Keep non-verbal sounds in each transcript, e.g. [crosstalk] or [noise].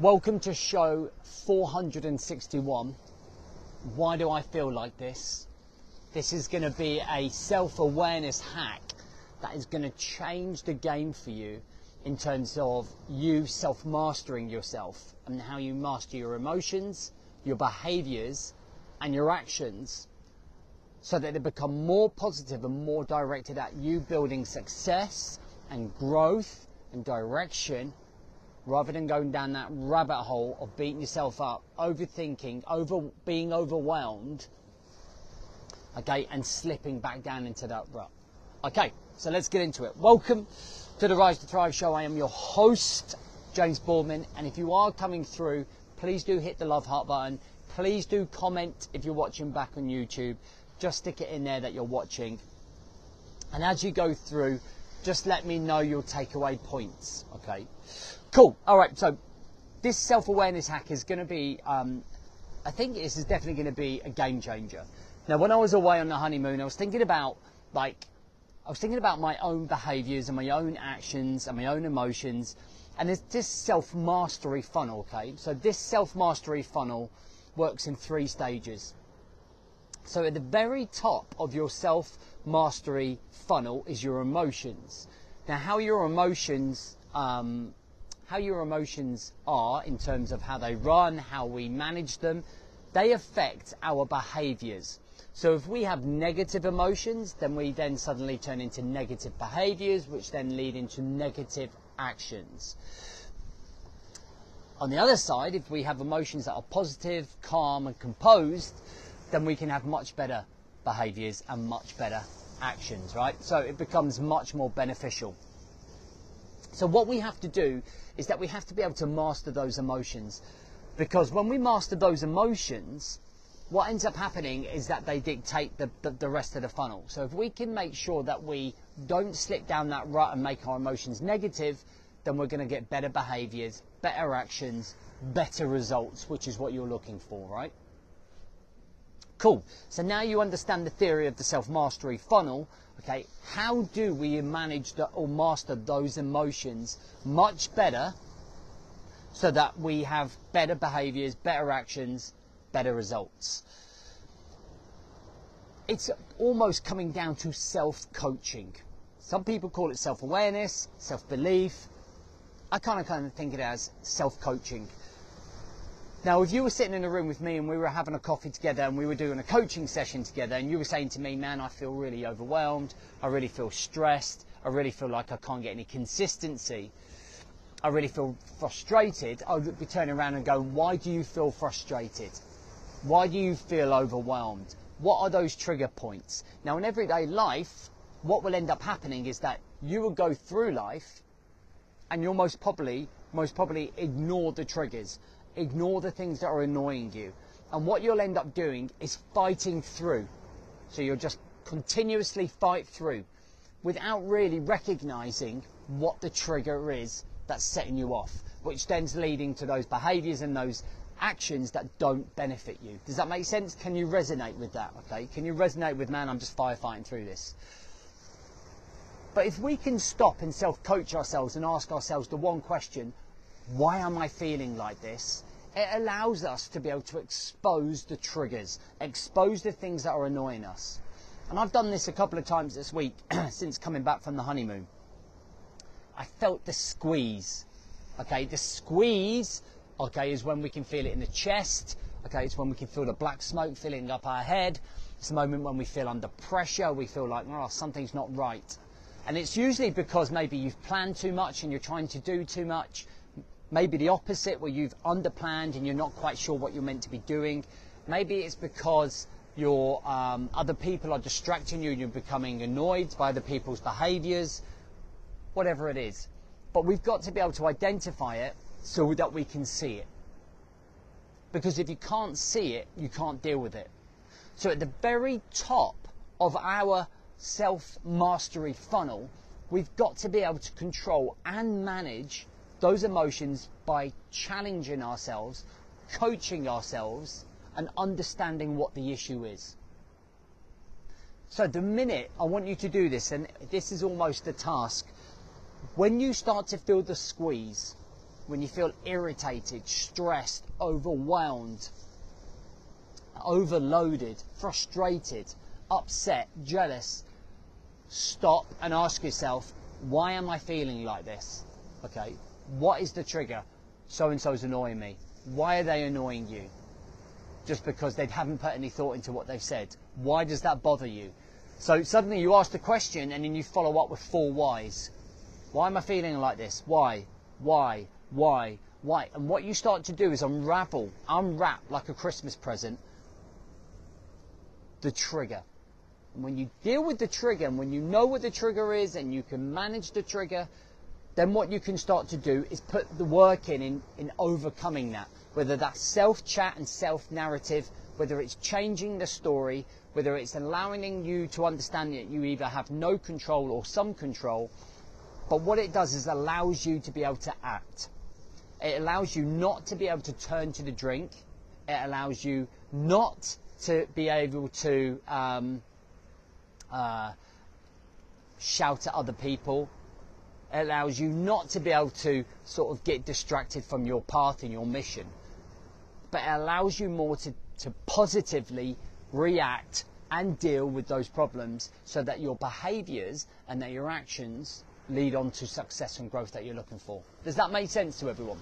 Welcome to show 461. Why do I feel like this? This is going to be a self awareness hack that is going to change the game for you in terms of you self mastering yourself and how you master your emotions, your behaviors, and your actions so that they become more positive and more directed at you building success and growth and direction rather than going down that rabbit hole of beating yourself up, overthinking, over being overwhelmed, okay, and slipping back down into that rut. Okay, so let's get into it. Welcome to the Rise to Thrive show. I am your host, James Boardman, and if you are coming through, please do hit the love heart button. Please do comment if you're watching back on YouTube. Just stick it in there that you're watching. And as you go through, just let me know your takeaway points. Okay. Cool. All right. So this self-awareness hack is going to be, um, I think this is definitely going to be a game changer. Now, when I was away on the honeymoon, I was thinking about like, I was thinking about my own behaviors and my own actions and my own emotions. And there's this self-mastery funnel. Okay. So this self-mastery funnel works in three stages. So at the very top of your self mastery funnel is your emotions. Now, how your emotions, um, how your emotions are in terms of how they run, how we manage them, they affect our behaviors. So if we have negative emotions, then we then suddenly turn into negative behaviors, which then lead into negative actions. On the other side, if we have emotions that are positive, calm, and composed, then we can have much better behaviors and much better actions, right? So it becomes much more beneficial. So what we have to do is that we have to be able to master those emotions because when we master those emotions, what ends up happening is that they dictate the, the, the, rest of the funnel. So if we can make sure that we don't slip down that rut and make our emotions negative, then we're going to get better behaviors, better actions, better results, which is what you're looking for, right? Cool. So now you understand the theory of the self-mastery funnel. Okay, how do we manage the, or master those emotions much better so that we have better behaviors, better actions, better results? It's almost coming down to self-coaching. Some people call it self-awareness, self-belief. I kind of kind of think it as self-coaching. Now, if you were sitting in a room with me and we were having a coffee together and we were doing a coaching session together and you were saying to me, man, I feel really overwhelmed, I really feel stressed, I really feel like I can't get any consistency, I really feel frustrated, I would be turning around and going, why do you feel frustrated? Why do you feel overwhelmed? What are those trigger points? Now, in everyday life, what will end up happening is that you will go through life and you'll most probably, most probably ignore the triggers ignore the things that are annoying you. And what you'll end up doing is fighting through. So you'll just continuously fight through without really recognizing what the trigger is that's setting you off, which then's leading to those behaviors and those actions that don't benefit you. Does that make sense? Can you resonate with that? Okay. Can you resonate with, man, I'm just firefighting through this? But if we can stop and self coach ourselves and ask ourselves the one question, why am I feeling like this? It allows us to be able to expose the triggers, expose the things that are annoying us. And I've done this a couple of times this week [clears throat] since coming back from the honeymoon. I felt the squeeze. Okay, the squeeze, okay, is when we can feel it in the chest. Okay, it's when we can feel the black smoke filling up our head. It's a moment when we feel under pressure. We feel like, oh, something's not right. And it's usually because maybe you've planned too much and you're trying to do too much Maybe the opposite, where you've underplanned and you're not quite sure what you're meant to be doing. Maybe it's because your um, other people are distracting you and you're becoming annoyed by other people's behaviors. Whatever it is. But we've got to be able to identify it so that we can see it. Because if you can't see it, you can't deal with it. So at the very top of our self mastery funnel, we've got to be able to control and manage those emotions by challenging ourselves, coaching ourselves, and understanding what the issue is. So, the minute I want you to do this, and this is almost a task, when you start to feel the squeeze, when you feel irritated, stressed, overwhelmed, overloaded, frustrated, upset, jealous, stop and ask yourself, why am I feeling like this? Okay, what is the trigger? So and so's annoying me. Why are they annoying you? Just because they haven't put any thought into what they've said. Why does that bother you? So suddenly you ask the question and then you follow up with four whys. Why am I feeling like this? Why? Why? Why? Why? And what you start to do is unravel, unwrap like a Christmas present the trigger. And when you deal with the trigger and when you know what the trigger is and you can manage the trigger, then what you can start to do is put the work in, in, in overcoming that. Whether that's self chat and self narrative, whether it's changing the story, whether it's allowing you to understand that you either have no control or some control. But what it does is allows you to be able to act. It allows you not to be able to turn to the drink. It allows you not to be able to um, uh, shout at other people. Allows you not to be able to sort of get distracted from your path and your mission. But it allows you more to, to positively react and deal with those problems so that your behaviors and that your actions lead on to success and growth that you're looking for. Does that make sense to everyone?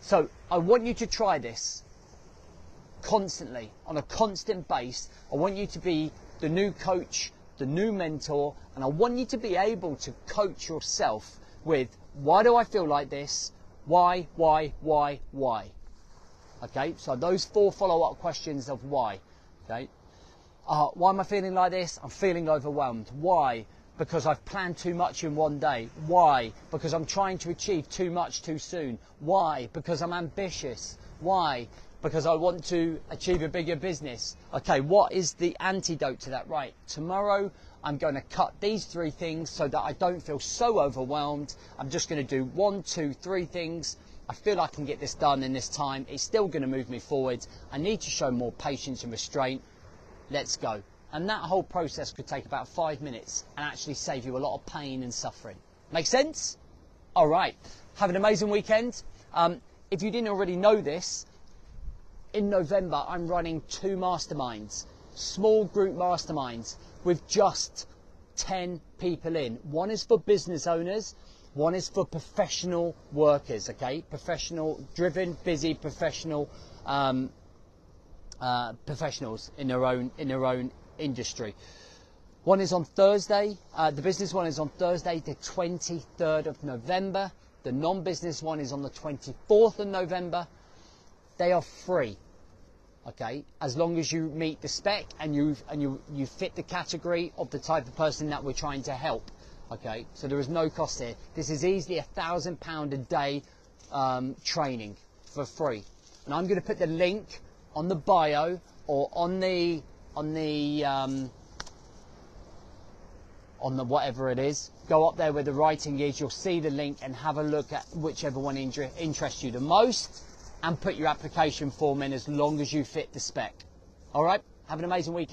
So I want you to try this constantly, on a constant base. I want you to be the new coach, the new mentor, and I want you to be able to coach yourself with why do I feel like this? Why, why, why, why? Okay, so those four follow up questions of why. Okay, uh, why am I feeling like this? I'm feeling overwhelmed. Why? Because I've planned too much in one day. Why? Because I'm trying to achieve too much too soon. Why? Because I'm ambitious. Why? Because I want to achieve a bigger business. Okay, what is the antidote to that? Right, tomorrow I'm going to cut these three things so that I don't feel so overwhelmed. I'm just going to do one, two, three things. I feel I can get this done in this time. It's still going to move me forward. I need to show more patience and restraint. Let's go. And that whole process could take about five minutes and actually save you a lot of pain and suffering. Make sense? All right. Have an amazing weekend. Um, if you didn't already know this, in November, I'm running two masterminds, small group masterminds with just 10 people in. One is for business owners, one is for professional workers, okay? Professional, driven, busy, professional um, uh, professionals in their own in their own industry. One is on Thursday. Uh, the business one is on Thursday, the 23rd of November. The non-business one is on the 24th of November. They are free okay? As long as you meet the spec and you and you you fit the category of the type of person that we're trying to help okay? So there is no cost here this is easily a thousand pound a day um, training for free. And I'm going to put the link on the bio or on the on the um, on the whatever it is. Go up there where the writing is. You'll see the link and have a look at whichever one interests you the most and put your application form in as long as you fit the spec. All right? Have an amazing weekend.